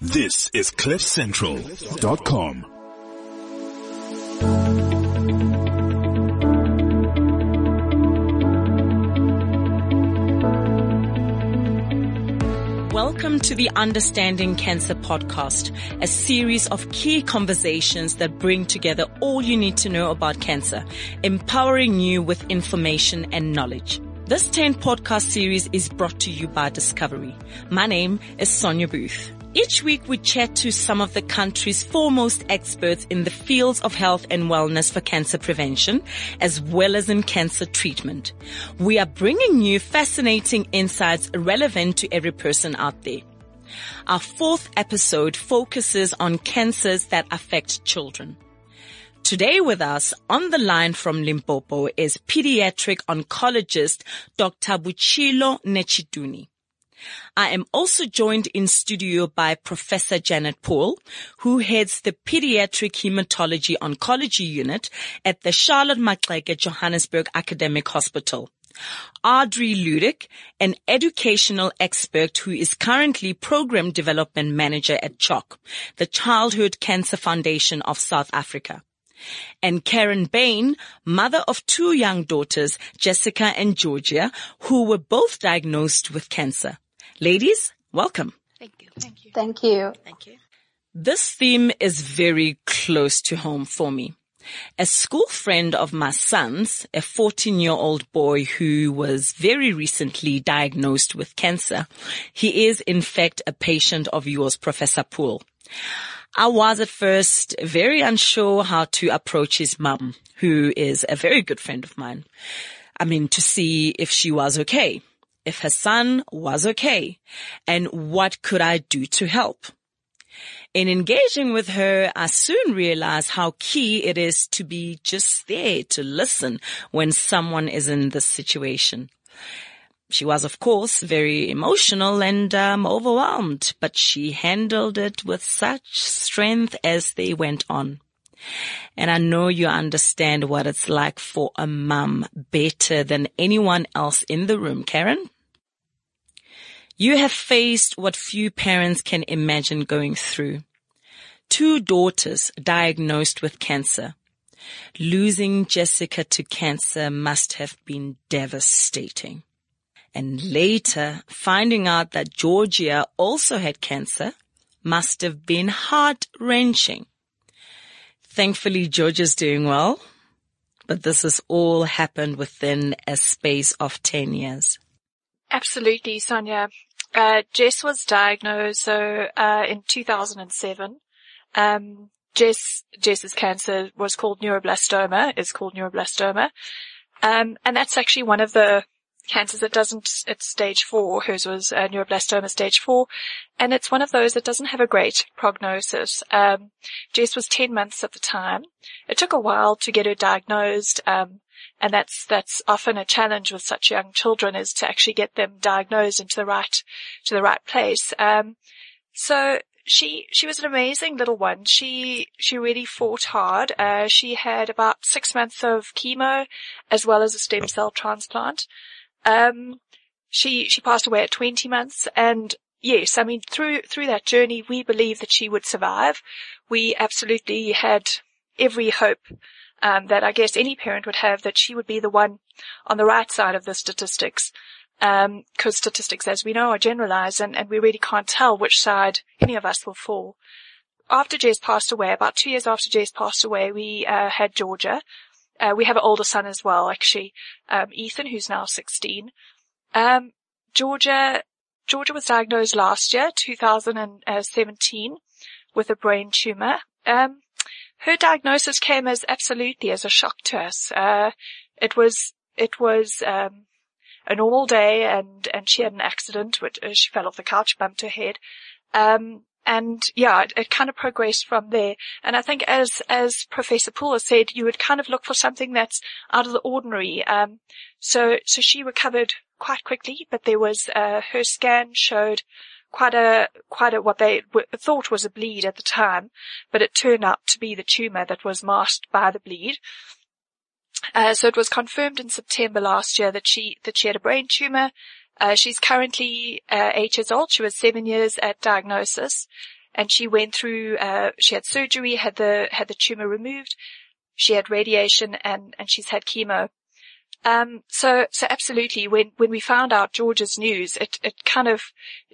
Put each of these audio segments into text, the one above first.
This is CliffCentral.com. Welcome to the Understanding Cancer podcast, a series of key conversations that bring together all you need to know about cancer, empowering you with information and knowledge. This 10 podcast series is brought to you by Discovery. My name is Sonia Booth. Each week we chat to some of the country's foremost experts in the fields of health and wellness for cancer prevention, as well as in cancer treatment. We are bringing you fascinating insights relevant to every person out there. Our fourth episode focuses on cancers that affect children. Today with us on the line from Limpopo is pediatric oncologist Dr. Buchilo Nechiduni. I am also joined in studio by Professor Janet Poole, who heads the Pediatric Hematology Oncology Unit at the Charlotte Maxeke Johannesburg Academic Hospital. Audrey Ludick, an educational expert who is currently Program Development Manager at CHOC, the Childhood Cancer Foundation of South Africa and Karen Bain, mother of two young daughters, Jessica and Georgia, who were both diagnosed with cancer. Ladies, welcome. Thank you. Thank you. Thank you. Thank you. This theme is very close to home for me. A school friend of my son's, a 14 year old boy who was very recently diagnosed with cancer. He is in fact a patient of yours, Professor Poole. I was at first very unsure how to approach his mum, who is a very good friend of mine. I mean, to see if she was okay if her son was okay and what could I do to help? In engaging with her, I soon realized how key it is to be just there to listen when someone is in this situation. She was, of course, very emotional and um, overwhelmed, but she handled it with such strength as they went on. And I know you understand what it's like for a mum better than anyone else in the room, Karen. You have faced what few parents can imagine going through. Two daughters diagnosed with cancer. Losing Jessica to cancer must have been devastating. And later, finding out that Georgia also had cancer must have been heart wrenching. Thankfully, Georgia's doing well, but this has all happened within a space of 10 years. Absolutely, Sonia. Uh, Jess was diagnosed so uh, in 2007. Um, Jess Jess's cancer was called neuroblastoma. Is called neuroblastoma, um, and that's actually one of the cancers that doesn't. It's stage four. Hers was uh, neuroblastoma stage four, and it's one of those that doesn't have a great prognosis. Um, Jess was 10 months at the time. It took a while to get her diagnosed. Um, and that's that's often a challenge with such young children is to actually get them diagnosed into the right to the right place. Um, so she she was an amazing little one. She she really fought hard. Uh, she had about six months of chemo as well as a stem cell transplant. Um, she she passed away at 20 months, and yes, I mean through through that journey, we believed that she would survive. We absolutely had every hope um, that I guess any parent would have that she would be the one on the right side of the statistics. Because um, statistics, as we know, are generalized and, and we really can't tell which side any of us will fall. After Jess passed away, about two years after Jess passed away, we uh, had Georgia. Uh, we have an older son as well, actually, um, Ethan, who's now 16. Um, Georgia, Georgia was diagnosed last year, 2017, with a brain tumor. Um, her diagnosis came as absolutely as a shock to us. Uh, it was, it was, um, a normal day and, and she had an accident, which uh, she fell off the couch, bumped her head. Um, and yeah, it, it, kind of progressed from there. And I think as, as Professor Poole said, you would kind of look for something that's out of the ordinary. Um, so, so she recovered quite quickly, but there was, uh, her scan showed quite a quite a what they w- thought was a bleed at the time, but it turned out to be the tumor that was masked by the bleed. Uh, so it was confirmed in September last year that she that she had a brain tumor. Uh, she's currently uh, eight years old. She was seven years at diagnosis, and she went through, uh, she had surgery, had the, had the tumor removed. She had radiation and, and she's had chemo. Um, so, so absolutely, when, when we found out George's news, it, it kind of,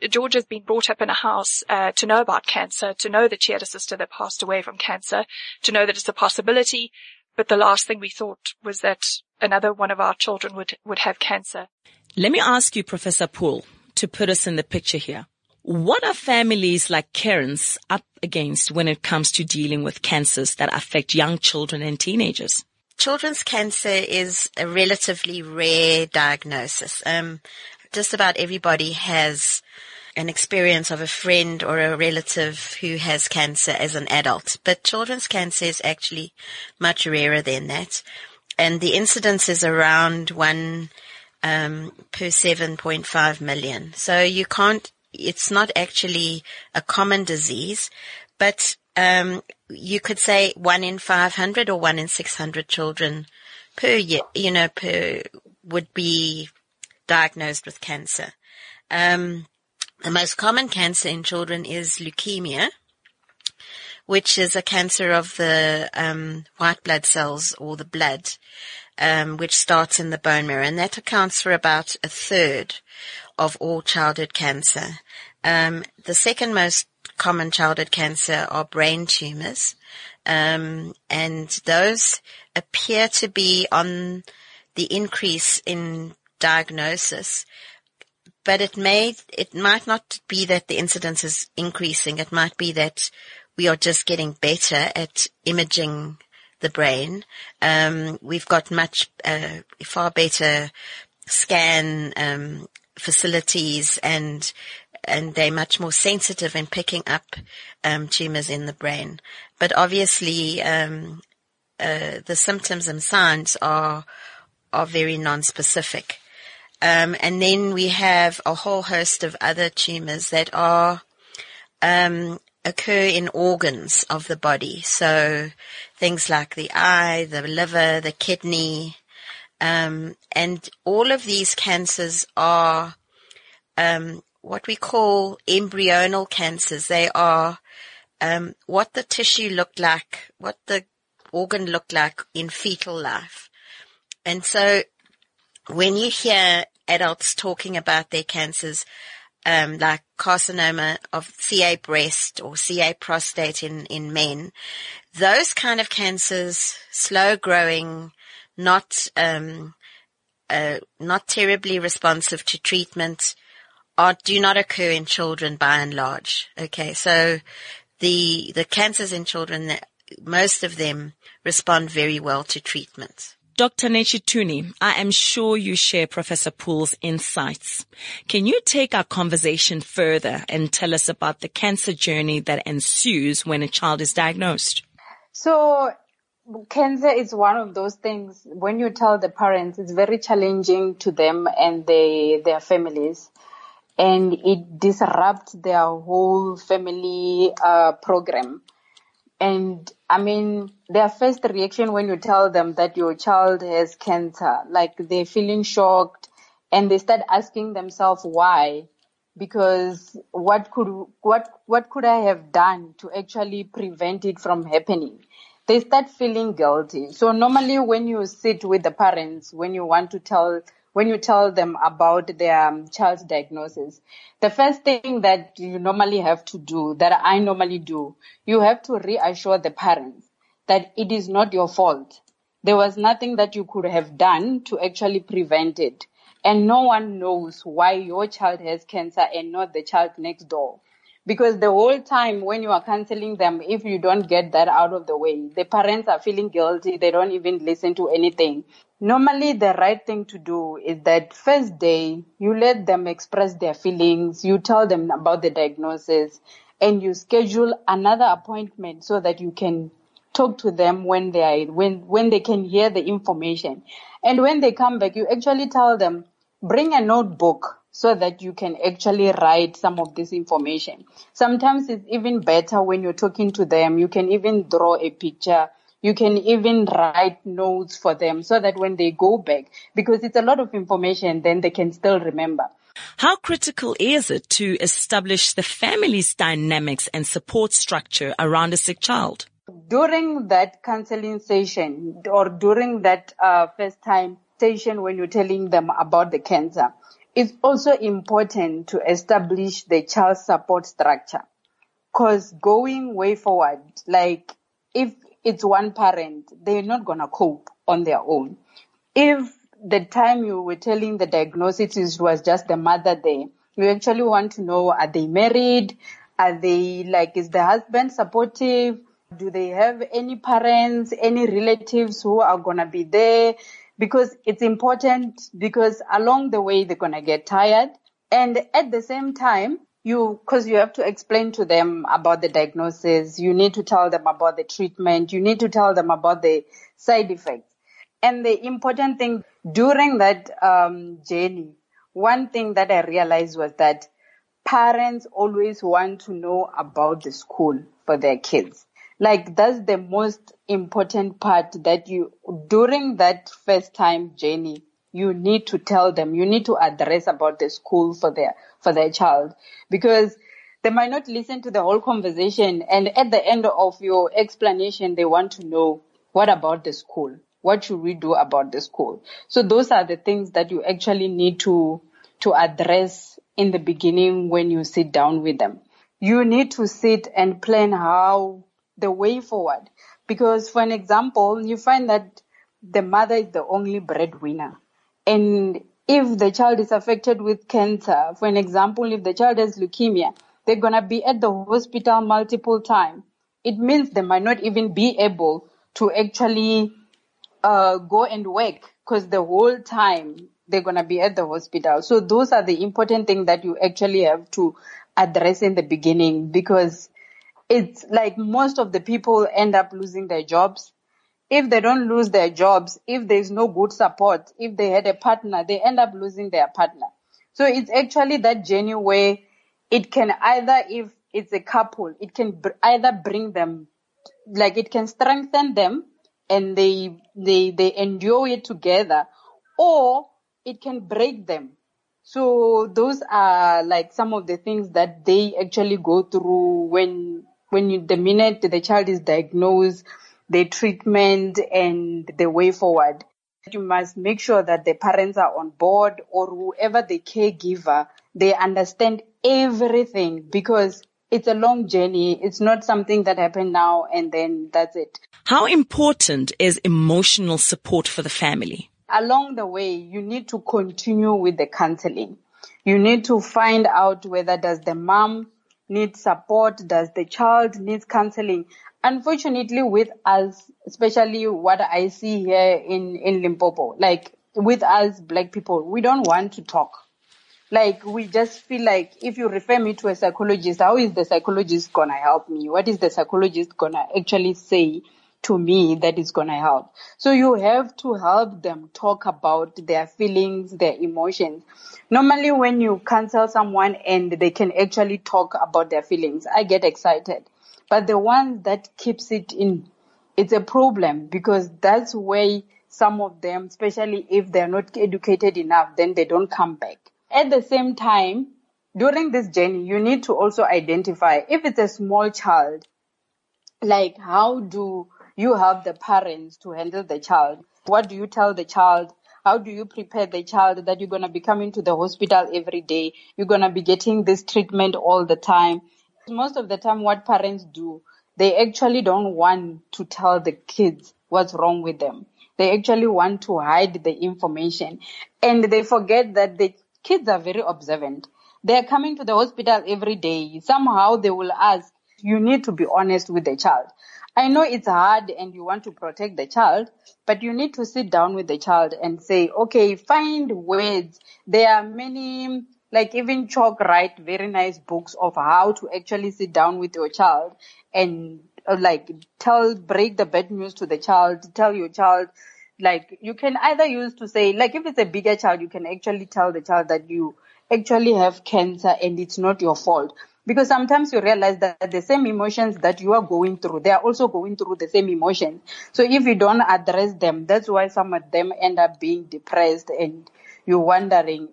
George has been brought up in a house, uh, to know about cancer, to know that she had a sister that passed away from cancer, to know that it's a possibility. But the last thing we thought was that another one of our children would, would have cancer. Let me ask you, Professor Poole, to put us in the picture here. What are families like Karen's up against when it comes to dealing with cancers that affect young children and teenagers? Children's cancer is a relatively rare diagnosis. Um, just about everybody has an experience of a friend or a relative who has cancer as an adult, but children's cancer is actually much rarer than that. And the incidence is around one um, per 7.5 million. So you can't, it's not actually a common disease, but um, you could say one in 500 or one in 600 children per year, you know, per would be diagnosed with cancer. Um, the most common cancer in children is leukemia, which is a cancer of the um, white blood cells or the blood, um, which starts in the bone marrow, and that accounts for about a third of all childhood cancer. Um, the second most common childhood cancer are brain tumors. Um, and those appear to be on the increase in diagnosis. But it may, it might not be that the incidence is increasing. It might be that we are just getting better at imaging the brain. Um, we've got much, uh, far better scan, um, facilities and and they're much more sensitive in picking up um, tumors in the brain. But obviously, um, uh, the symptoms and signs are are very non-specific. Um, and then we have a whole host of other tumors that are um, occur in organs of the body. So things like the eye, the liver, the kidney, um, and all of these cancers are um, what we call embryonal cancers. They are um, what the tissue looked like, what the organ looked like in fetal life. And so when you hear adults talking about their cancers, um, like carcinoma of CA breast or CA prostate in, in men, those kind of cancers, slow growing, not, um, uh, not terribly responsive to treatment, are, do not occur in children by and large. Okay. So the, the cancers in children, most of them respond very well to treatment. Dr. Nechituni, I am sure you share Professor Poole's insights. Can you take our conversation further and tell us about the cancer journey that ensues when a child is diagnosed? So cancer is one of those things when you tell the parents it's very challenging to them and they, their families and it disrupts their whole family uh, program. And I mean, their first reaction when you tell them that your child has cancer, like they're feeling shocked and they start asking themselves why. Because what could, what, what could I have done to actually prevent it from happening? They start feeling guilty. So normally when you sit with the parents, when you want to tell when you tell them about their um, child's diagnosis, the first thing that you normally have to do, that I normally do, you have to reassure the parents that it is not your fault. There was nothing that you could have done to actually prevent it. And no one knows why your child has cancer and not the child next door. Because the whole time when you are counseling them, if you don't get that out of the way, the parents are feeling guilty. They don't even listen to anything. Normally the right thing to do is that first day you let them express their feelings. You tell them about the diagnosis and you schedule another appointment so that you can talk to them when they are, when, when they can hear the information. And when they come back, you actually tell them, bring a notebook so that you can actually write some of this information. Sometimes it's even better when you're talking to them. You can even draw a picture. You can even write notes for them so that when they go back, because it's a lot of information, then they can still remember. How critical is it to establish the family's dynamics and support structure around a sick child? During that counseling session or during that uh, first time session when you're telling them about the cancer, it's also important to establish the child support structure. Cause going way forward, like if it's one parent, they're not gonna cope on their own. If the time you were telling the diagnosis was just the mother there, you actually want to know, are they married? Are they like, is the husband supportive? Do they have any parents, any relatives who are gonna be there? because it's important because along the way they're going to get tired. And at the same time, you, cause you have to explain to them about the diagnosis. You need to tell them about the treatment. You need to tell them about the side effects. And the important thing during that um, journey, one thing that I realized was that parents always want to know about the school for their kids. Like that's the most important part that you, during that first time journey, you need to tell them, you need to address about the school for their, for their child because they might not listen to the whole conversation and at the end of your explanation, they want to know what about the school? What should we do about the school? So those are the things that you actually need to, to address in the beginning when you sit down with them. You need to sit and plan how the way forward. Because for an example, you find that the mother is the only breadwinner. And if the child is affected with cancer, for an example, if the child has leukemia, they're going to be at the hospital multiple times. It means they might not even be able to actually uh, go and work because the whole time they're going to be at the hospital. So those are the important things that you actually have to address in the beginning because it's like most of the people end up losing their jobs. If they don't lose their jobs, if there's no good support, if they had a partner, they end up losing their partner. So it's actually that journey where it can either, if it's a couple, it can br- either bring them, like it can strengthen them and they, they, they endure it together or it can break them. So those are like some of the things that they actually go through when when you, the minute the child is diagnosed, the treatment and the way forward. You must make sure that the parents are on board or whoever the caregiver, they understand everything because it's a long journey. It's not something that happened now and then that's it. How important is emotional support for the family? Along the way, you need to continue with the counseling. You need to find out whether does the mom needs support? Does the child needs counseling? Unfortunately with us, especially what I see here in, in Limpopo, like with us black people, we don't want to talk. Like we just feel like if you refer me to a psychologist, how is the psychologist gonna help me? What is the psychologist gonna actually say to me that is gonna help? So you have to help them talk about their feelings, their emotions. Normally when you counsel someone and they can actually talk about their feelings, I get excited. But the one that keeps it in, it's a problem because that's where some of them, especially if they're not educated enough, then they don't come back. At the same time, during this journey, you need to also identify if it's a small child, like how do you help the parents to handle the child? What do you tell the child? How do you prepare the child that you're going to be coming to the hospital every day? You're going to be getting this treatment all the time. Most of the time what parents do, they actually don't want to tell the kids what's wrong with them. They actually want to hide the information and they forget that the kids are very observant. They're coming to the hospital every day. Somehow they will ask, you need to be honest with the child. I know it's hard and you want to protect the child, but you need to sit down with the child and say, okay, find words. There are many, like even CHOC write very nice books of how to actually sit down with your child and uh, like tell, break the bad news to the child, tell your child, like you can either use to say, like if it's a bigger child, you can actually tell the child that you actually have cancer and it's not your fault because sometimes you realize that the same emotions that you are going through, they are also going through the same emotions. So if you don't address them, that's why some of them end up being depressed and you're wondering.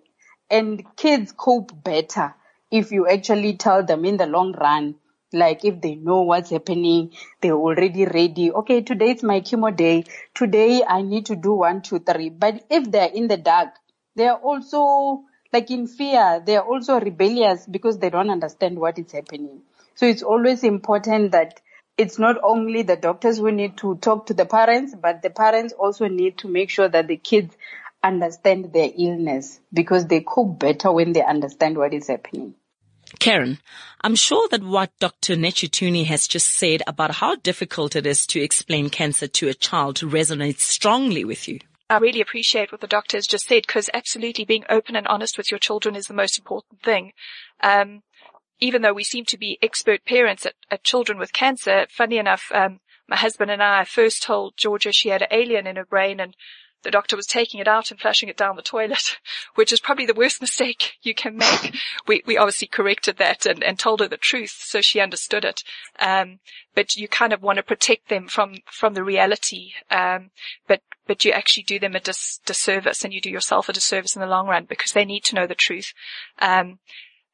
and kids cope better if you actually tell them in the long run like if they know what's happening, they're already ready. Okay, today is my chemo day. Today I need to do one, two, three. But if they're in the dark, they're also like in fear. They're also rebellious because they don't understand what is happening. So it's always important that it's not only the doctors who need to talk to the parents, but the parents also need to make sure that the kids understand their illness because they cope better when they understand what is happening. Karen, I'm sure that what Dr. Nechutuni has just said about how difficult it is to explain cancer to a child resonates strongly with you. I really appreciate what the doctor has just said because absolutely being open and honest with your children is the most important thing. Um, even though we seem to be expert parents at, at children with cancer, funny enough, um, my husband and I first told Georgia she had an alien in her brain and the doctor was taking it out and flushing it down the toilet, which is probably the worst mistake you can make. we, we obviously corrected that and, and told her the truth so she understood it. Um, but you kind of want to protect them from, from the reality. Um, but, but you actually do them a dis- disservice and you do yourself a disservice in the long run because they need to know the truth. Um,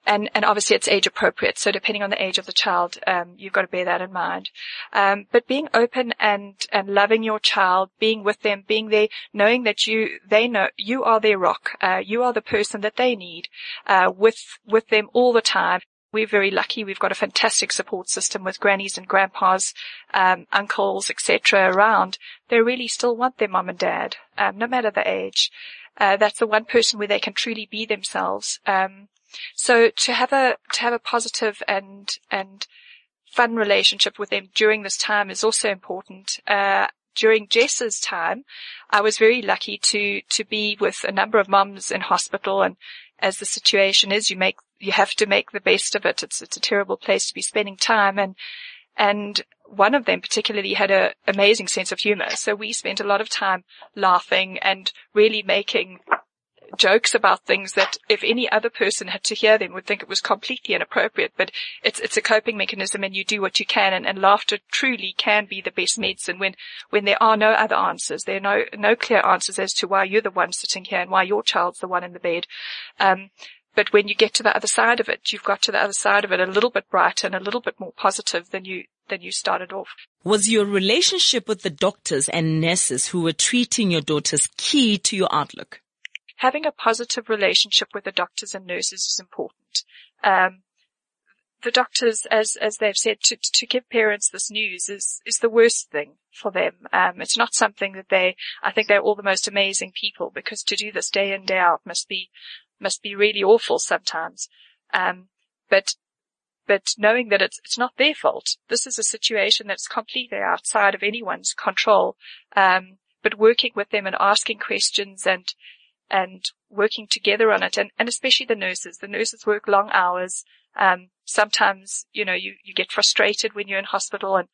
and, and obviously it's age appropriate. So depending on the age of the child, um, you've got to bear that in mind. Um, but being open and, and loving your child, being with them, being there, knowing that you, they know, you are their rock. Uh, you are the person that they need, uh, with, with them all the time. We're very lucky. We've got a fantastic support system with grannies and grandpas, um, uncles, etc. around. They really still want their mum and dad, um, no matter the age. Uh, that's the one person where they can truly be themselves. Um, so to have a to have a positive and and fun relationship with them during this time is also important. Uh, during Jess's time, I was very lucky to to be with a number of mums in hospital, and as the situation is, you make you have to make the best of it. It's it's a terrible place to be spending time, and and one of them particularly had an amazing sense of humor. So we spent a lot of time laughing and really making jokes about things that if any other person had to hear them would think it was completely inappropriate, but it's, it's a coping mechanism and you do what you can and, and laughter truly can be the best medicine when, when there are no other answers. There are no, no clear answers as to why you're the one sitting here and why your child's the one in the bed. Um, but when you get to the other side of it, you've got to the other side of it a little bit brighter and a little bit more positive than you, than you started off. Was your relationship with the doctors and nurses who were treating your daughters key to your outlook? Having a positive relationship with the doctors and nurses is important. Um, the doctors, as as they've said, to to give parents this news is is the worst thing for them. Um, it's not something that they. I think they're all the most amazing people because to do this day in day out must be must be really awful sometimes. Um, but but knowing that it's it's not their fault. This is a situation that's completely outside of anyone's control. Um, but working with them and asking questions and and working together on it and, and especially the nurses. The nurses work long hours. Um, sometimes, you know, you, you get frustrated when you're in hospital and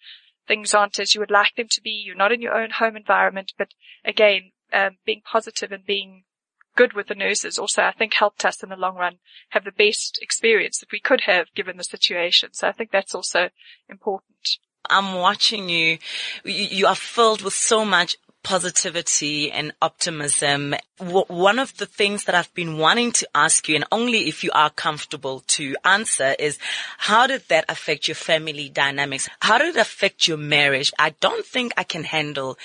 things aren't as you would like them to be. You're not in your own home environment, but again, um, being positive and being good with the nurses also, I think helped us in the long run have the best experience that we could have given the situation. So I think that's also important. I'm watching you. You are filled with so much positivity and optimism. W- one of the things that I've been wanting to ask you, and only if you are comfortable to answer, is how did that affect your family dynamics? How did it affect your marriage? I don't think I can handle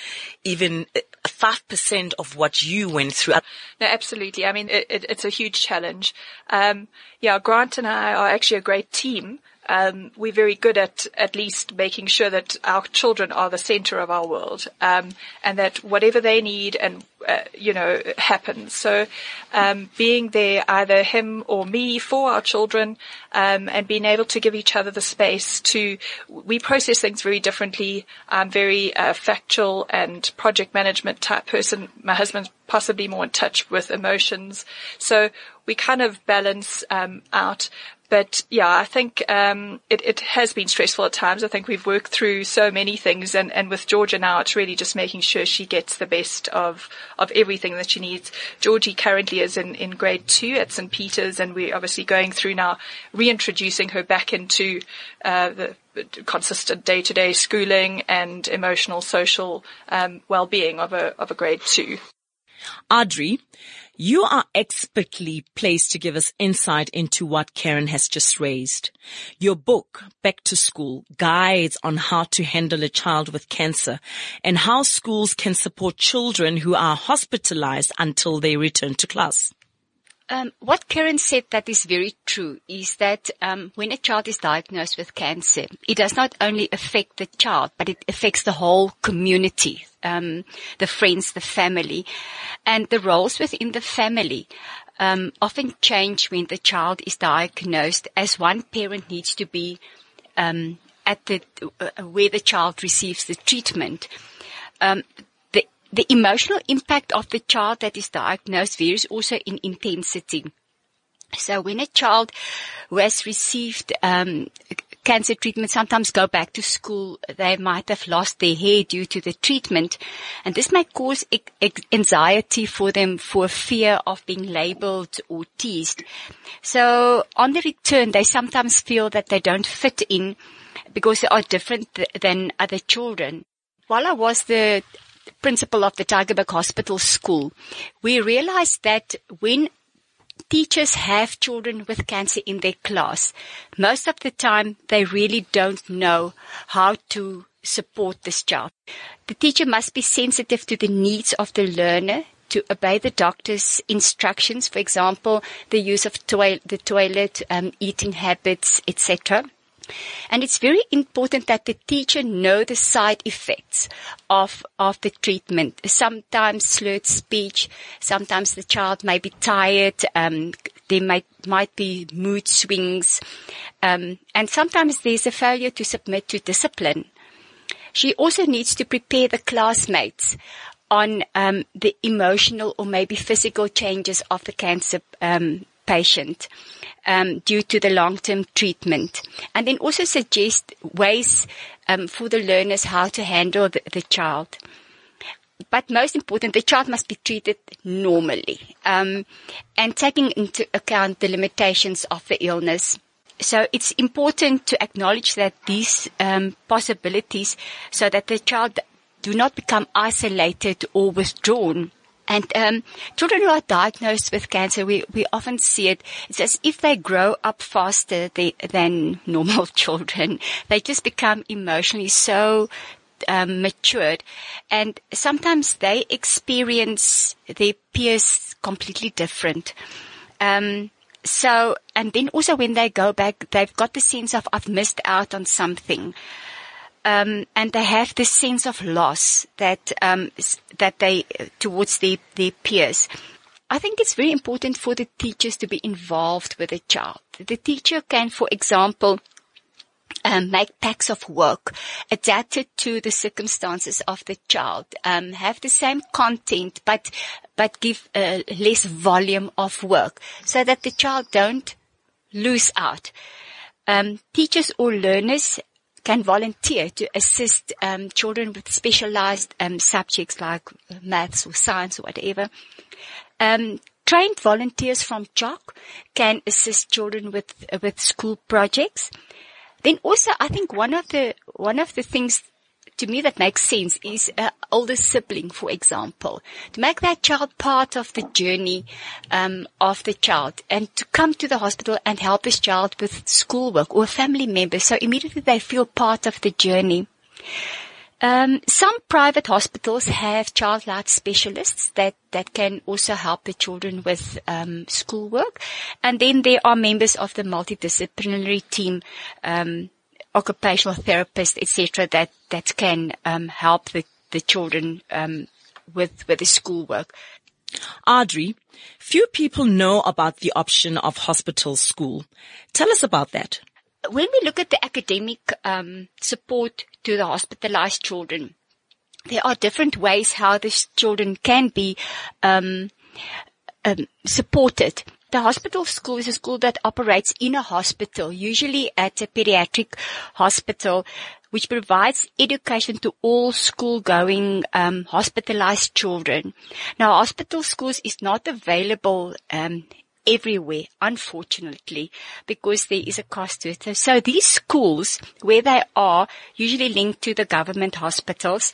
even five percent of what you went through. No, absolutely. I mean, it, it, it's a huge challenge. Um, yeah, Grant and I are actually a great team um, we're very good at at least making sure that our children are the center of our world, um, and that whatever they need and uh, you know happens. So, um, being there, either him or me, for our children, um, and being able to give each other the space to, we process things very differently. I'm very uh, factual and project management type person. My husband's possibly more in touch with emotions, so we kind of balance um, out but yeah, I think um, it, it has been stressful at times. I think we've worked through so many things, and, and with Georgia now, it's really just making sure she gets the best of of everything that she needs. Georgie currently is in, in grade two at St Peter's, and we're obviously going through now reintroducing her back into uh, the consistent day-to-day schooling and emotional, social um, well-being of a of a grade two. Audrey, You are expertly placed to give us insight into what Karen has just raised. Your book, Back to School, guides on how to handle a child with cancer and how schools can support children who are hospitalized until they return to class. Um, what Karen said that is very true is that um, when a child is diagnosed with cancer, it does not only affect the child, but it affects the whole community, um, the friends, the family, and the roles within the family. Um, often change when the child is diagnosed, as one parent needs to be um, at the uh, where the child receives the treatment. Um, the emotional impact of the child that is diagnosed varies also in intensity. So when a child who has received um, cancer treatment sometimes go back to school, they might have lost their hair due to the treatment, and this may cause anxiety for them for fear of being labeled or teased. So on the return, they sometimes feel that they don't fit in because they are different th- than other children. While I was the principal of the Tygerberg Hospital School, we realized that when teachers have children with cancer in their class, most of the time they really don't know how to support this child. The teacher must be sensitive to the needs of the learner to obey the doctor's instructions, for example, the use of the toilet, um, eating habits, etc. And it's very important that the teacher know the side effects of, of the treatment. Sometimes slurred speech, sometimes the child may be tired, um, there might, might be mood swings, um, and sometimes there's a failure to submit to discipline. She also needs to prepare the classmates on um, the emotional or maybe physical changes of the cancer um, patient um, due to the long-term treatment, and then also suggest ways um, for the learners how to handle the, the, child. But most important, the child must be treated normally um, and taking into account the limitations of the illness. So it's important to acknowledge that these um, possibilities, so that the child do not become isolated or withdrawn and um, children who are diagnosed with cancer, we, we often see it. It's as if they grow up faster they, than normal children. They just become emotionally so um, matured, and sometimes they experience their peers completely different. Um, so, and then also when they go back, they've got the sense of I've missed out on something um, and they have this sense of loss that um, that they towards their their peers. I think it's very important for the teachers to be involved with the child. The teacher can, for example, um, make packs of work adapted to the circumstances of the child, um, have the same content, but but give uh, less volume of work, so that the child don't lose out. Um, teachers or learners can volunteer to assist um, children with specialized um, subjects like maths or science or whatever. Um, trained volunteers from CHOC can assist children with with school projects. Then also, I think one of the one of the things to me that makes sense is an older sibling, for example, to make that child part of the journey um, of the child and to come to the hospital and help this child with schoolwork or family member. So immediately they feel part of the journey. Um, some private hospitals have child life specialists that, that can also help the children with um, schoolwork, and then there are members of the multidisciplinary team um, occupational therapists, etc., that that can um, help the the children um, with with the schoolwork. Audrey, few people know about the option of hospital school. Tell us about that. When we look at the academic um, support to the hospitalized children, there are different ways how these children can be um, um, supported. The hospital school is a school that operates in a hospital, usually at a pediatric hospital, which provides education to all school-going um, hospitalized children. Now, hospital schools is not available um, everywhere, unfortunately, because there is a cost to it. So these schools, where they are, usually linked to the government hospitals,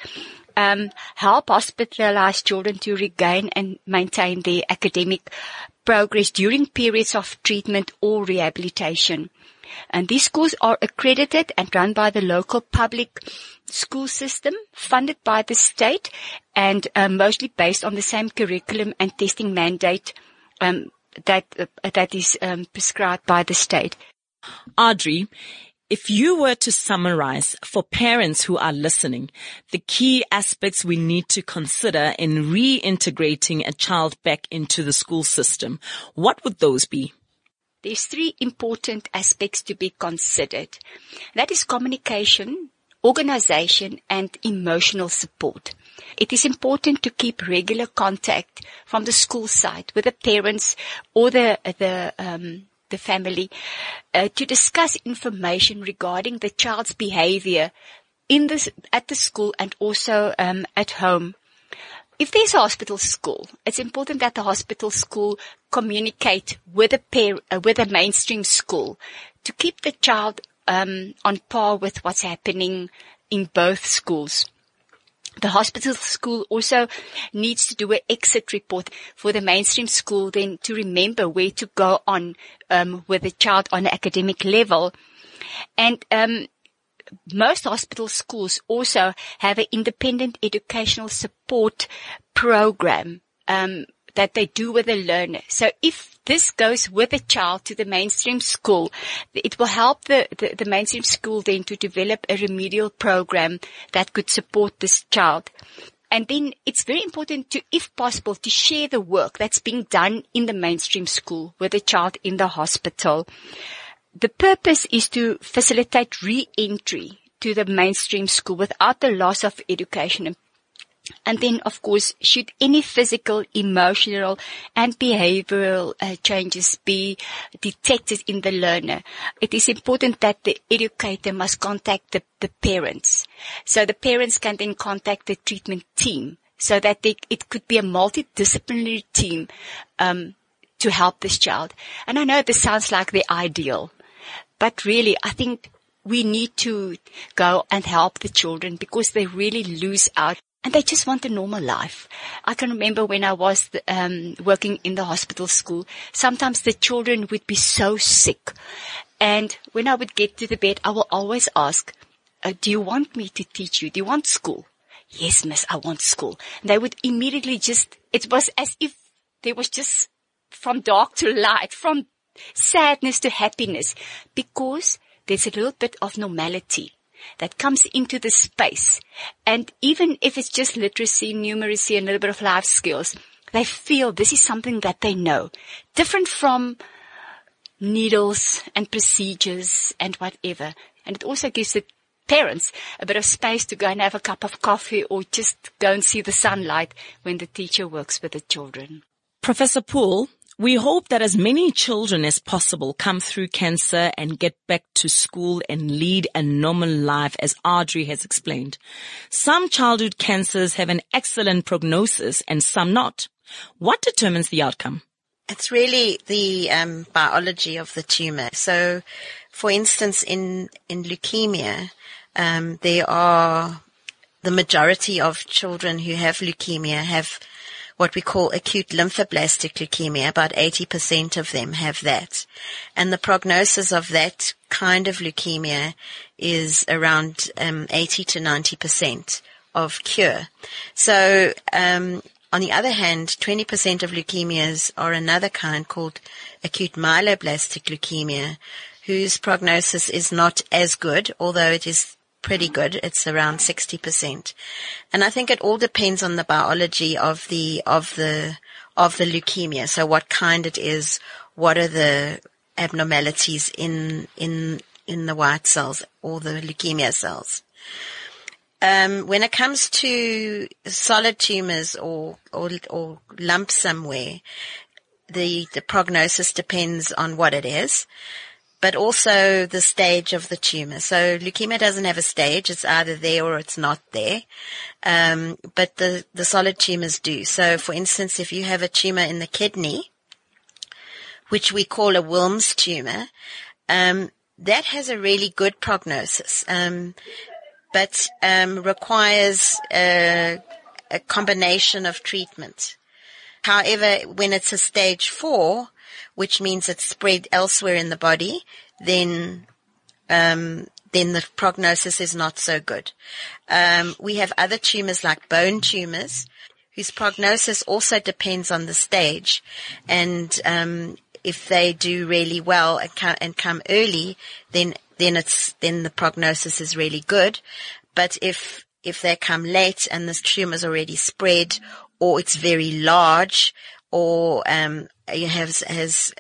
um, help hospitalized children to regain and maintain their academic progress during periods of treatment or rehabilitation. And these schools are accredited and run by the local public school system, funded by the state, and uh, mostly based on the same curriculum and testing mandate um, that uh, that is um, prescribed by the state. Audrey, if you were to summarize for parents who are listening, the key aspects we need to consider in reintegrating a child back into the school system, what would those be? There's three important aspects to be considered. That is communication, organization, and emotional support. It is important to keep regular contact from the school side with the parents or the, the, um, the family uh, to discuss information regarding the child's behavior in this, at the school and also um, at home. If there's a hospital school, it's important that the hospital school communicate with a pair, uh, with a mainstream school to keep the child um, on par with what's happening in both schools. The hospital school also needs to do an exit report for the mainstream school then to remember where to go on um, with the child on an academic level. And um, most hospital schools also have an independent educational support program um, that they do with a learner. So if this goes with a child to the mainstream school, it will help the, the, the, mainstream school then to develop a remedial program that could support this child. And then it's very important to, if possible, to share the work that's being done in the mainstream school with a child in the hospital. The purpose is to facilitate re-entry to the mainstream school without the loss of education and and then, of course, should any physical, emotional, and behavioral uh, changes be detected in the learner, it is important that the educator must contact the, the parents. So the parents can then contact the treatment team so that they, it could be a multidisciplinary team um, to help this child. And I know this sounds like the ideal, but really, I think we need to go and help the children because they really lose out and they just want a normal life. I can remember when I was um, working in the hospital school, sometimes the children would be so sick. And when I would get to the bed, I will always ask, uh, do you want me to teach you? Do you want school? Yes, miss, I want school. And they would immediately just, it was as if there was just from dark to light, from sadness to happiness, because there's a little bit of normality that comes into the space. And even if it's just literacy, numeracy, and a little bit of life skills, they feel this is something that they know. Different from needles and procedures and whatever. And it also gives the parents a bit of space to go and have a cup of coffee or just go and see the sunlight when the teacher works with the children. Professor Poole, we hope that as many children as possible come through cancer and get back to school and lead a normal life as Audrey has explained. Some childhood cancers have an excellent prognosis and some not. What determines the outcome? It's really the um, biology of the tumor. So, for instance, in in leukemia, um, there are the majority of children who have leukemia have what we call acute lymphoblastic leukemia. About 80% of them have that. And the prognosis of that kind of leukemia is around um, 80 to 90% of cure. So, um, on the other hand, 20% of leukemias are another kind called acute myeloblastic leukemia, whose prognosis is not as good, although it is pretty good. It's around 60%. And I think it all depends on the biology of the, of the, of the leukemia. So what kind it is, what are the abnormalities in, in, in the white cells or the leukemia cells. Um, when it comes to solid tumors or, or, or lumps somewhere, the, the prognosis depends on what it is but also the stage of the tumor. So leukemia doesn't have a stage. It's either there or it's not there. Um, but the, the solid tumors do. So for instance, if you have a tumor in the kidney, which we call a Wilms tumor, um, that has a really good prognosis. Um, but um, requires a, a combination of treatment. However, when it's a stage four, which means it's spread elsewhere in the body, then um, then the prognosis is not so good. Um, we have other tumors like bone tumors, whose prognosis also depends on the stage, and um, if they do really well and come, and come early, then then it's then the prognosis is really good. But if if they come late and the tumor's already spread, or it's very large, or um, has has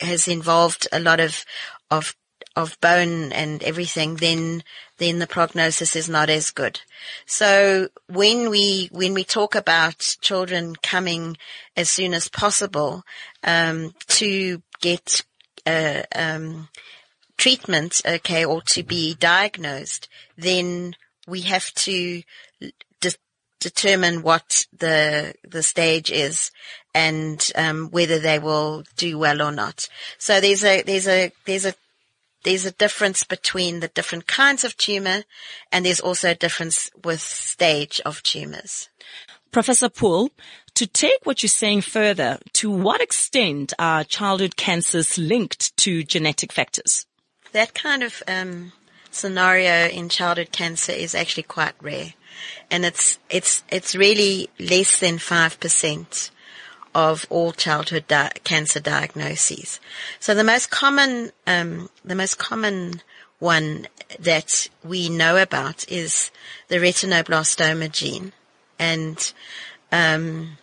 has involved a lot of of of bone and everything, then then the prognosis is not as good. So when we when we talk about children coming as soon as possible um, to get uh, um, treatment, okay, or to be diagnosed, then we have to de- determine what the the stage is and um, whether they will do well or not. So there's a there's a there's a there's a difference between the different kinds of tumor and there's also a difference with stage of tumors. Professor Poole, to take what you're saying further, to what extent are childhood cancers linked to genetic factors? That kind of um, scenario in childhood cancer is actually quite rare, and it's it's it's really less than five percent of all childhood di- cancer diagnoses. So the most common, um, the most common one that we know about is the retinoblastoma gene, and um,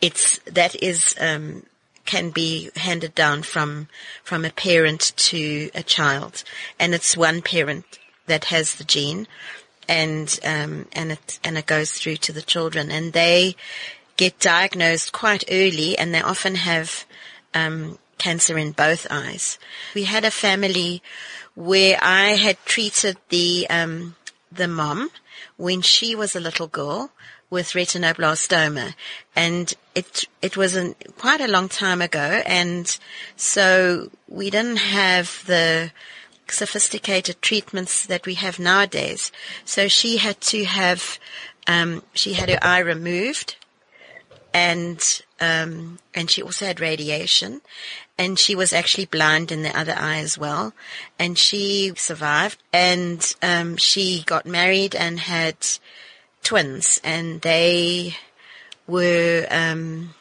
it's that is um, can be handed down from from a parent to a child, and it's one parent that has the gene, and um, and it and it goes through to the children, and they get diagnosed quite early and they often have um, cancer in both eyes. We had a family where I had treated the um, the mom when she was a little girl with retinoblastoma, and it it was an, quite a long time ago, and so we didn't have the sophisticated treatments that we have nowadays. So she had to have um, she had her eye removed and um, and she also had radiation, and she was actually blind in the other eye as well, and she survived, and um, she got married and had twins, and they were. Um,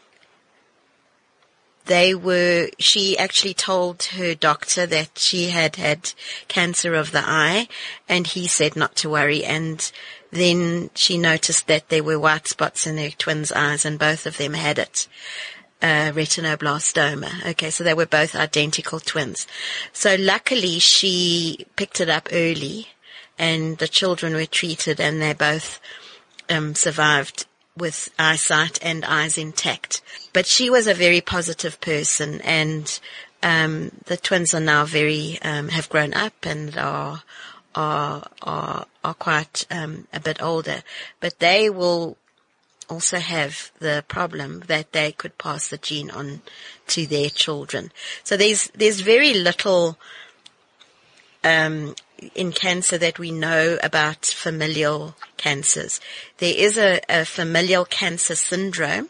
they were, she actually told her doctor that she had had cancer of the eye and he said not to worry and then she noticed that there were white spots in her twins' eyes and both of them had it. Uh, retinoblastoma. Okay, so they were both identical twins. So luckily she picked it up early and the children were treated and they both um, survived with eyesight and eyes intact. But she was a very positive person and um, the twins are now very um, have grown up and are are are are quite um, a bit older, but they will also have the problem that they could pass the gene on to their children. So there's there's very little um, in cancer that we know about familial cancers. There is a, a familial cancer syndrome,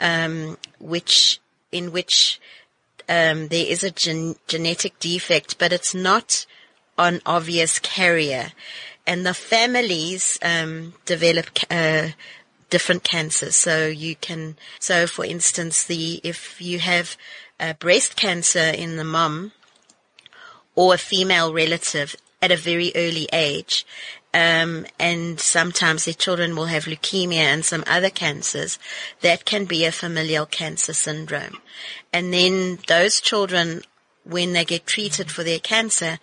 um, which in which um, there is a gen- genetic defect, but it's not an obvious carrier. And the families um, develop uh, different cancers. So you can, so for instance, the if you have a breast cancer in the mom or a female relative at a very early age, um, and sometimes their children will have leukemia and some other cancers, that can be a familial cancer syndrome. And then those children, when they get treated for their cancer,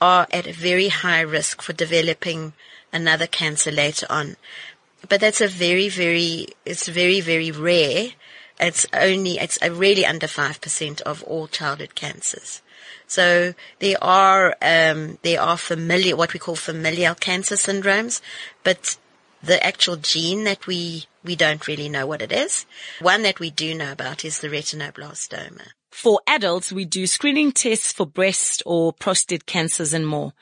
are at a very high risk for developing another cancer later on. But that's a very, very, it's very, very rare. It's only, it's really under 5% of all childhood cancers. So there are, um, there are familiar, what we call familial cancer syndromes, but the actual gene that we, we don't really know what it is. One that we do know about is the retinoblastoma. For adults, we do screening tests for breast or prostate cancers and more.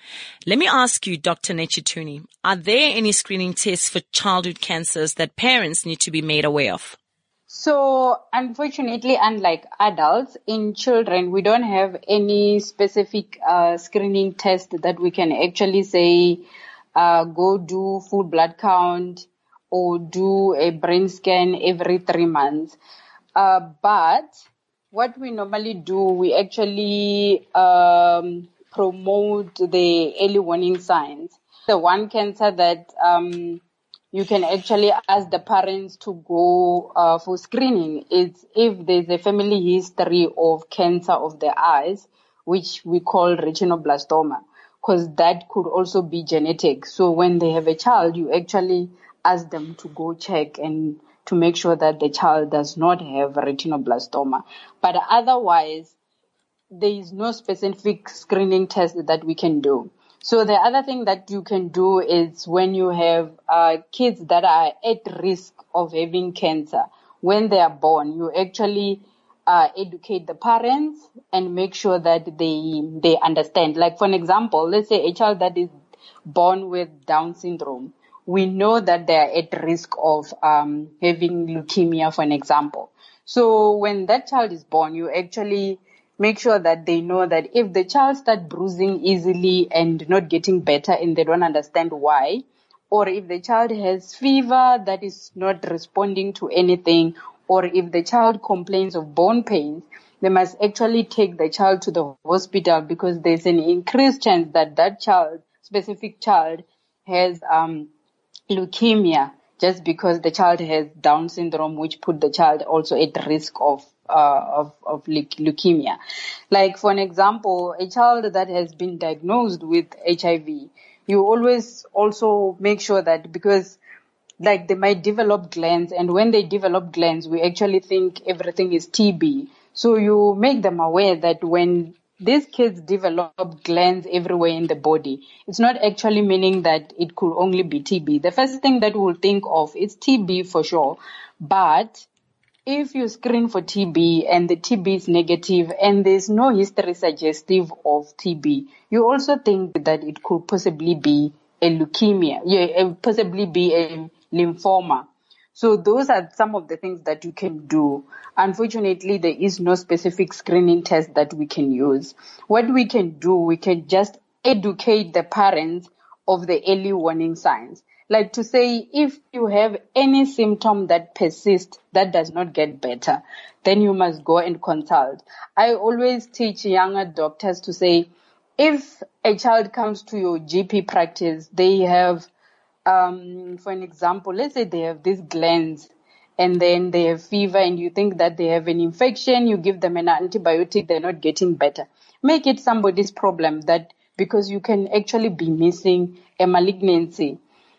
Let me ask you, Dr. Netshituni, are there any screening tests for childhood cancers that parents need to be made aware of? So unfortunately, unlike adults, in children, we don't have any specific uh, screening test that we can actually say, uh, go do full blood count or do a brain scan every three months. Uh, but what we normally do, we actually um, promote the early warning signs. The one cancer that um, you can actually ask the parents to go uh, for screening is if there's a family history of cancer of the eyes, which we call retinoblastoma, because that could also be genetic. So when they have a child, you actually ask them to go check and to make sure that the child does not have retinoblastoma. But otherwise, there is no specific screening test that we can do. So the other thing that you can do is when you have uh, kids that are at risk of having cancer, when they are born, you actually uh, educate the parents and make sure that they they understand. Like for an example, let's say a child that is born with Down syndrome we know that they are at risk of um, having leukemia, for an example. So when that child is born, you actually make sure that they know that if the child starts bruising easily and not getting better and they don't understand why, or if the child has fever that is not responding to anything, or if the child complains of bone pains, they must actually take the child to the hospital because there's an increased chance that that child, specific child, has um, leukemia just because the child has Down syndrome, which put the child also at risk of uh, of, of leukemia. Like for an example, a child that has been diagnosed with HIV, you always also make sure that because like they might develop glands and when they develop glands, we actually think everything is TB. So you make them aware that when these kids develop glands everywhere in the body. It's not actually meaning that it could only be TB. The first thing that we'll think of is TB for sure. But if you screen for TB and the TB is negative and there's no history suggestive of TB, you also think that it could possibly be a leukemia, yeah, possibly be a lymphoma. So those are some of the things that you can do. Unfortunately, there is no specific screening test that we can use. What we can do, we can just educate the parents of the early warning signs. Like to say, if you have any symptom that persists, that does not get better, then you must go and consult. I always teach younger doctors to say, if a child comes to your GP practice, they have um, for an example, let's say they have these glands and then they have fever and you think that they have an infection, you give them an antibiotic, they're not getting better. Make it somebody's problem that because you can actually be missing a malignancy.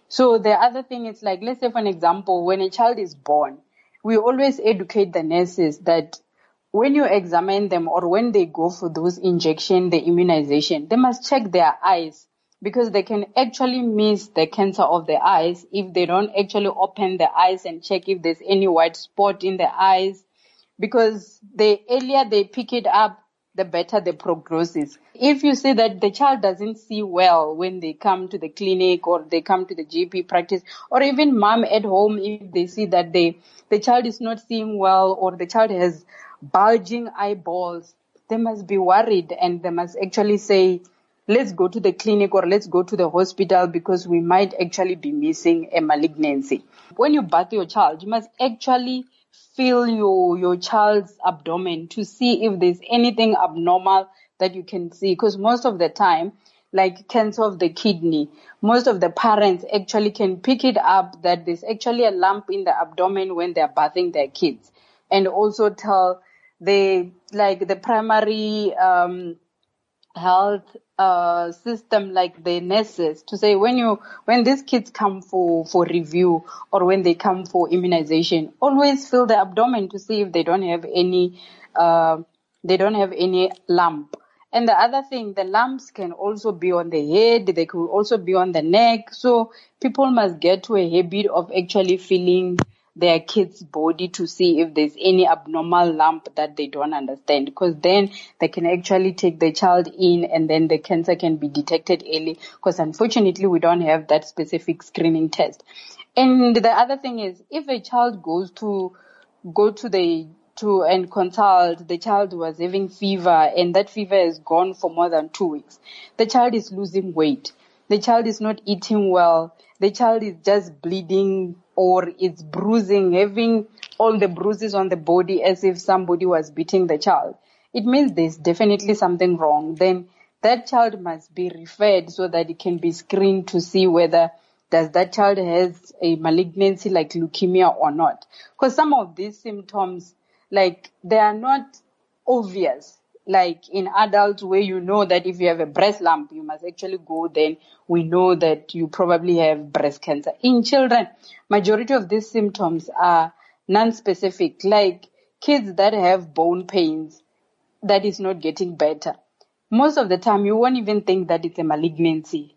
So the other thing is like, let's say for an example, when a child is born, we always educate the nurses that when you examine them or when they go for those injection, the immunization, they must check their eyes because they can actually miss the cancer of the eyes if they don't actually open the eyes and check if there's any white spot in the eyes because the earlier they pick it up the better the prognosis. If you see that the child doesn't see well when they come to the clinic or they come to the GP practice or even mom at home if they see that they, the child is not seeing well or the child has bulging eyeballs, they must be worried and they must actually say, let's go to the clinic or let's go to the hospital because we might actually be missing a malignancy. When you birth your child, you must actually feel your, your child's abdomen to see if there's anything abnormal that you can see. Because most of the time, like cancer of the kidney, most of the parents actually can pick it up that there's actually a lump in the abdomen when they're bathing their kids. And also tell the, like the primary, um, health uh, system like the nurses to say when you when these kids come for for review or when they come for immunization always feel the abdomen to see if they don't have any uh, they don't have any lump. And the other thing the lumps can also be on the head they could also be on the neck. So people must get to a habit of actually feeling their kid's body to see if there's any abnormal lump that they don't understand because then they can actually take the child in and then the cancer can be detected early because unfortunately we don't have that specific screening test. And the other thing is if a child goes to go to the to and consult, the child was having fever and that fever is gone for more than two weeks. The child is losing weight. The child is not eating well. The child is just bleeding or it's bruising, having all the bruises on the body as if somebody was beating the child. It means there's definitely something wrong. Then that child must be referred so that it can be screened to see whether does that child has a malignancy like leukemia or not. Because some of these symptoms like they are not obvious like in adults where you know that if you have a breast lump, you must actually go then we know that you probably have breast cancer. In children, majority of these symptoms are non-specific, like kids that have bone pains that is not getting better. Most of the time you won't even think that it's a malignancy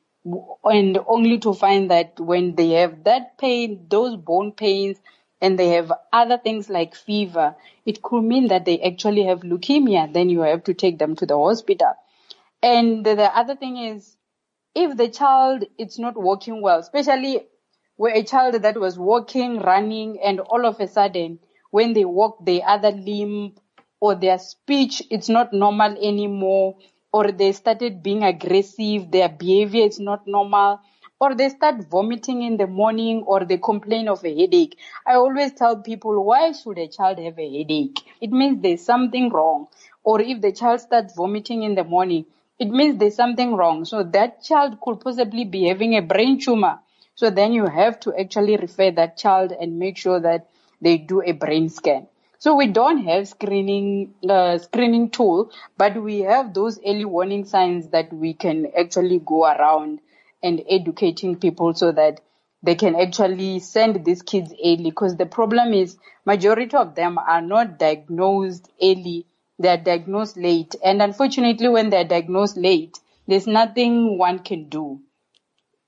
and only to find that when they have that pain, those bone pains, and they have other things like fever, it could mean that they actually have leukemia. Then you have to take them to the hospital. And the other thing is, if the child is not walking well, especially where a child that was walking, running, and all of a sudden, when they walk, they either limp or their speech, it's not normal anymore, or they started being aggressive, their behavior is not normal or they start vomiting in the morning or they complain of a headache. I always tell people, why should a child have a headache? It means there's something wrong. Or if the child starts vomiting in the morning, it means there's something wrong. So that child could possibly be having a brain tumor. So then you have to actually refer that child and make sure that they do a brain scan. So we don't have screening uh, screening tool, but we have those early warning signs that we can actually go around and educating people so that they can actually send these kids early because the problem is majority of them are not diagnosed early they're diagnosed late and unfortunately when they're diagnosed late there's nothing one can do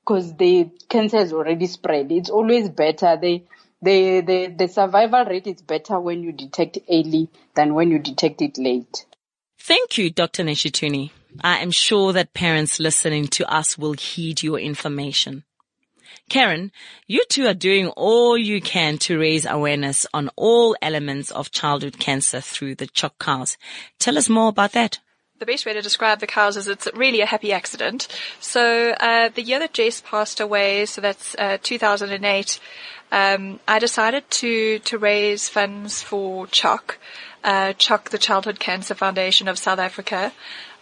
because the cancer is already spread it's always better they the, the, the survival rate is better when you detect early than when you detect it late. Thank you, Dr. Netshituni. I am sure that parents listening to us will heed your information. Karen, you two are doing all you can to raise awareness on all elements of childhood cancer through the CHOC cows. Tell us more about that. The best way to describe the cows is it's really a happy accident. So uh, the year that Jess passed away, so that's uh, 2008, um, I decided to to raise funds for CHOC, uh, the Childhood Cancer Foundation of South Africa.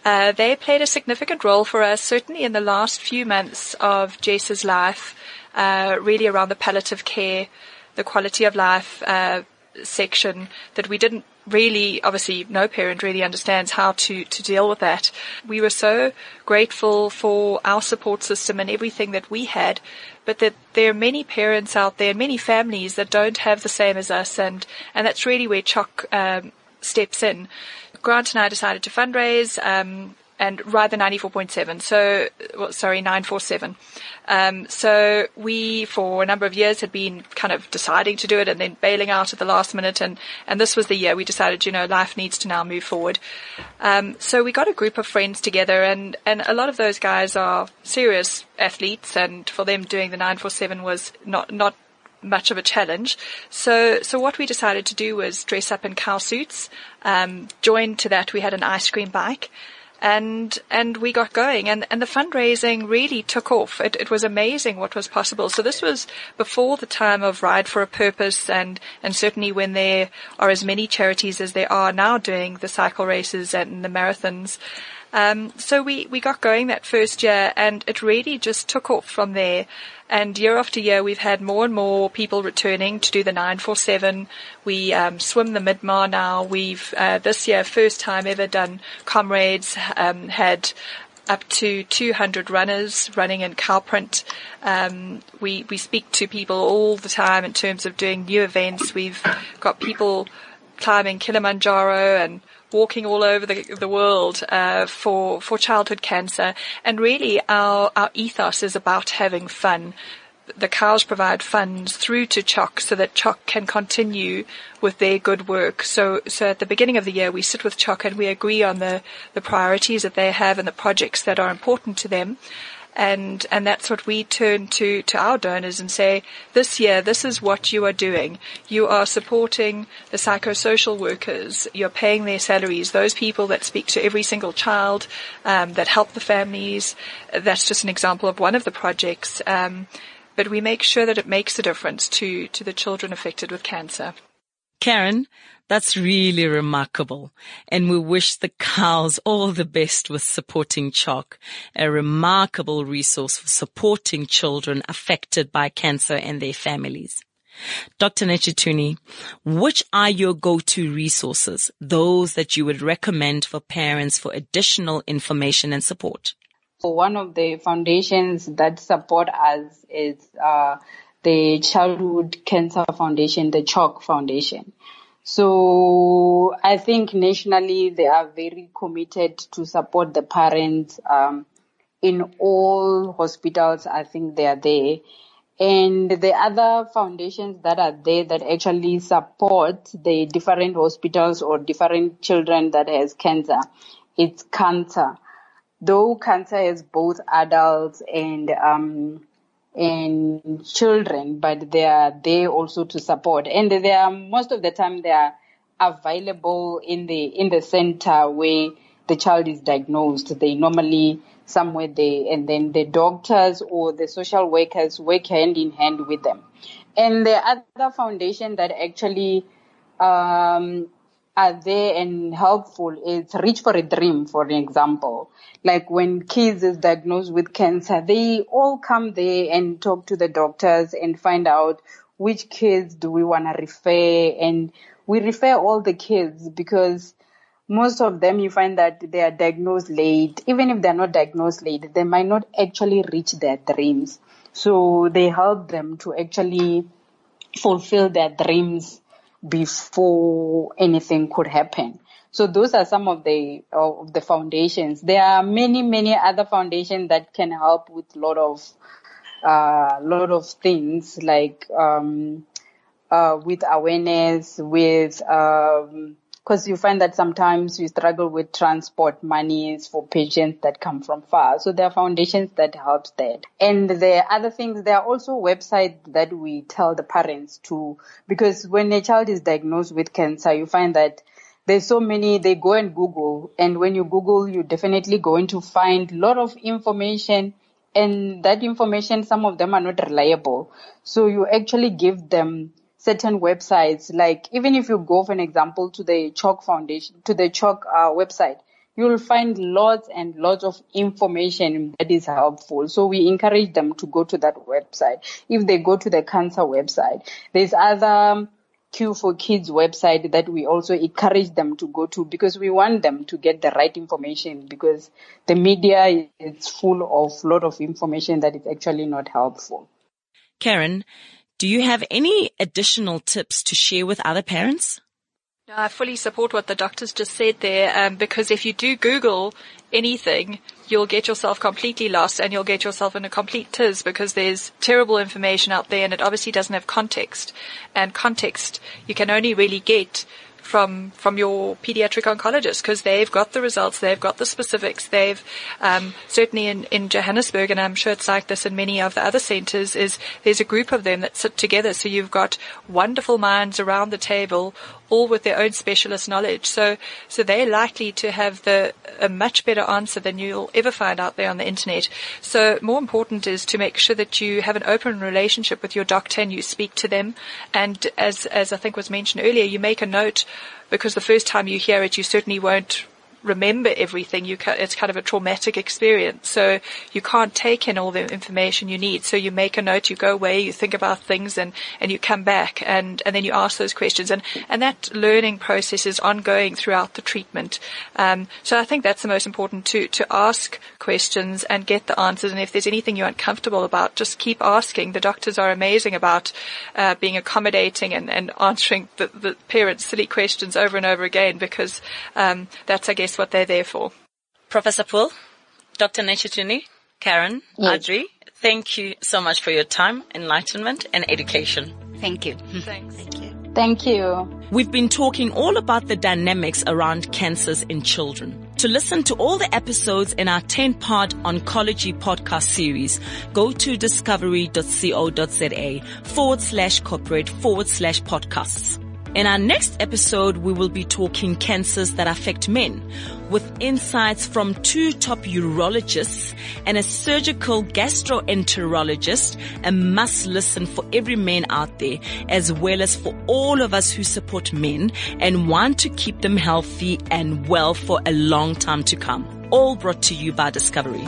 Uh, they played a significant role for us, certainly in the last few months of Jess's life, uh, really around the palliative care, the quality of life uh, section that we didn't really, obviously, no parent really understands how to, to deal with that. We were so grateful for our support system and everything that we had, but that there are many parents out there, and many families that don't have the same as us, and, and that's really where CHOC um, steps in. Grant and I decided to fundraise, um, and rather 94.7. So, well, sorry, 947. Um, so we, for a number of years, had been kind of deciding to do it and then bailing out at the last minute. And, and this was the year we decided, you know, life needs to now move forward. Um, so we got a group of friends together and, and a lot of those guys are serious athletes and for them doing the 947 was not, not much of a challenge. So, so what we decided to do was dress up in cow suits. Um, joined to that, we had an ice cream bike. And, and we got going and, and the fundraising really took off. It, it was amazing what was possible. So this was before the time of Ride for a Purpose and, and certainly when there are as many charities as there are now doing the cycle races and the marathons. Um, so we, we got going that first year and it really just took off from there. And year after year, we've had more and more people returning to do the 947. We um, swim the Midmar now. We've uh, this year, first time ever done comrades, um, had up to 200 runners running in Cowprint. Um, we we speak to people all the time in terms of doing new events. We've got people climbing Kilimanjaro and walking all over the, the world uh, for for childhood cancer, and really our our ethos is about having fun. the COWS provide funds through to CHOC so that CHOC can continue with their good work. So, so at the beginning of the year, we sit with CHOC and we agree on the, the priorities that they have and the projects that are important to them. And, and that's what we turn to, to our donors and say, this year, this is what you are doing. You are supporting the psychosocial workers. You're paying their salaries. Those people that speak to every single child, um, that help the families. That's just an example of one of the projects. Um, but we make sure that it makes a difference to, to the children affected with cancer. Karen, that's really remarkable. And we wish the cows all the best with supporting CHOC, a remarkable resource for supporting children affected by cancer and their families. Dr. Netshituni, which are your go-to resources, those that you would recommend for parents for additional information and support? One of the foundations that support us is uh, the Childhood Cancer Foundation, the CHOC Foundation. So I think nationally they are very committed to support the parents. Um, in all hospitals, I think they are there. And the other foundations that are there that actually support the different hospitals or different children that has cancer, it's cancer. Though cancer is both adults and um, and children, but they are there also to support. And they are most of the time they are available in the in the center where the child is diagnosed. They normally somewhere there, and then the doctors or the social workers work hand in hand with them. And the other foundation that actually um, are there and helpful is Reach for a Dream, for example. Like when kids is diagnosed with cancer, they all come there and talk to the doctors and find out which kids do we want to refer and we refer all the kids because most of them you find that they are diagnosed late. Even if they're not diagnosed late, they might not actually reach their dreams. So they help them to actually fulfill their dreams before anything could happen. So those are some of the of the foundations. There are many many other foundations that can help with a lot of uh, lot of things like um, uh, with awareness, with um, because you find that sometimes you struggle with transport monies for patients that come from far. So there are foundations that helps that. And the other things, there are also websites that we tell the parents to, because when a child is diagnosed with cancer, you find that there's so many, they go and Google, and when you Google, you're definitely going to find a lot of information, and that information, some of them are not reliable. So you actually give them certain websites, like even if you go, for an example, to the CHOC Foundation, to the CHOC uh, website, you'll find lots and lots of information that is helpful. So we encourage them to go to that website. If they go to the cancer website, there's other Cure4Kids website that we also encourage them to go to because we want them to get the right information because the media is full of a lot of information that is actually not helpful. Karen, do you have any additional tips to share with other parents? No, I fully support what the doctors just said there, um, because if you do Google anything, you'll get yourself completely lost and you'll get yourself in a complete tiz because there's terrible information out there and it obviously doesn't have context. And context you can only really get from from your pediatric oncologist because they've got the results, they've got the specifics. They've um, certainly in in Johannesburg, and I'm sure it's like this in many of the other centres. Is there's a group of them that sit together, so you've got wonderful minds around the table, all with their own specialist knowledge. So, so they're likely to have the, a much better answer than you'll ever find out there on the internet. So more important is to make sure that you have an open relationship with your doctor and you speak to them. And as, as I think was mentioned earlier, you make a note because the first time you hear it, you certainly won't remember everything. You ca- it's kind of a traumatic experience. So you can't take in all the information you need. So you make a note, you go away, you think about things and, and you come back and, and then you ask those questions. And, and that learning process is ongoing throughout the treatment. Um, so I think that's the most important to, to ask questions and get the answers. And if there's anything you're uncomfortable about, just keep asking. The doctors are amazing about, uh, being accommodating and, and answering the, the parents' silly questions over and over again because, um, that's, I guess, what they're there for. Professor Poole, Dr. Netshituni, Karen, yes. Audrey, Thank you so much for your time, enlightenment, and education. Thank you. Thanks. Thank you. Thank you. We've been talking all about the dynamics around cancers in children. To listen to all the episodes in our 10 part oncology podcast series, go to discovery.co.za forward slash corporate forward slash podcasts. In our next episode, we will be talking cancers that affect men with insights from two top urologists and a surgical gastroenterologist, a must listen for every man out there, as well as for all of us who support men and want to keep them healthy and well for a long time to come. All brought to you by Discovery.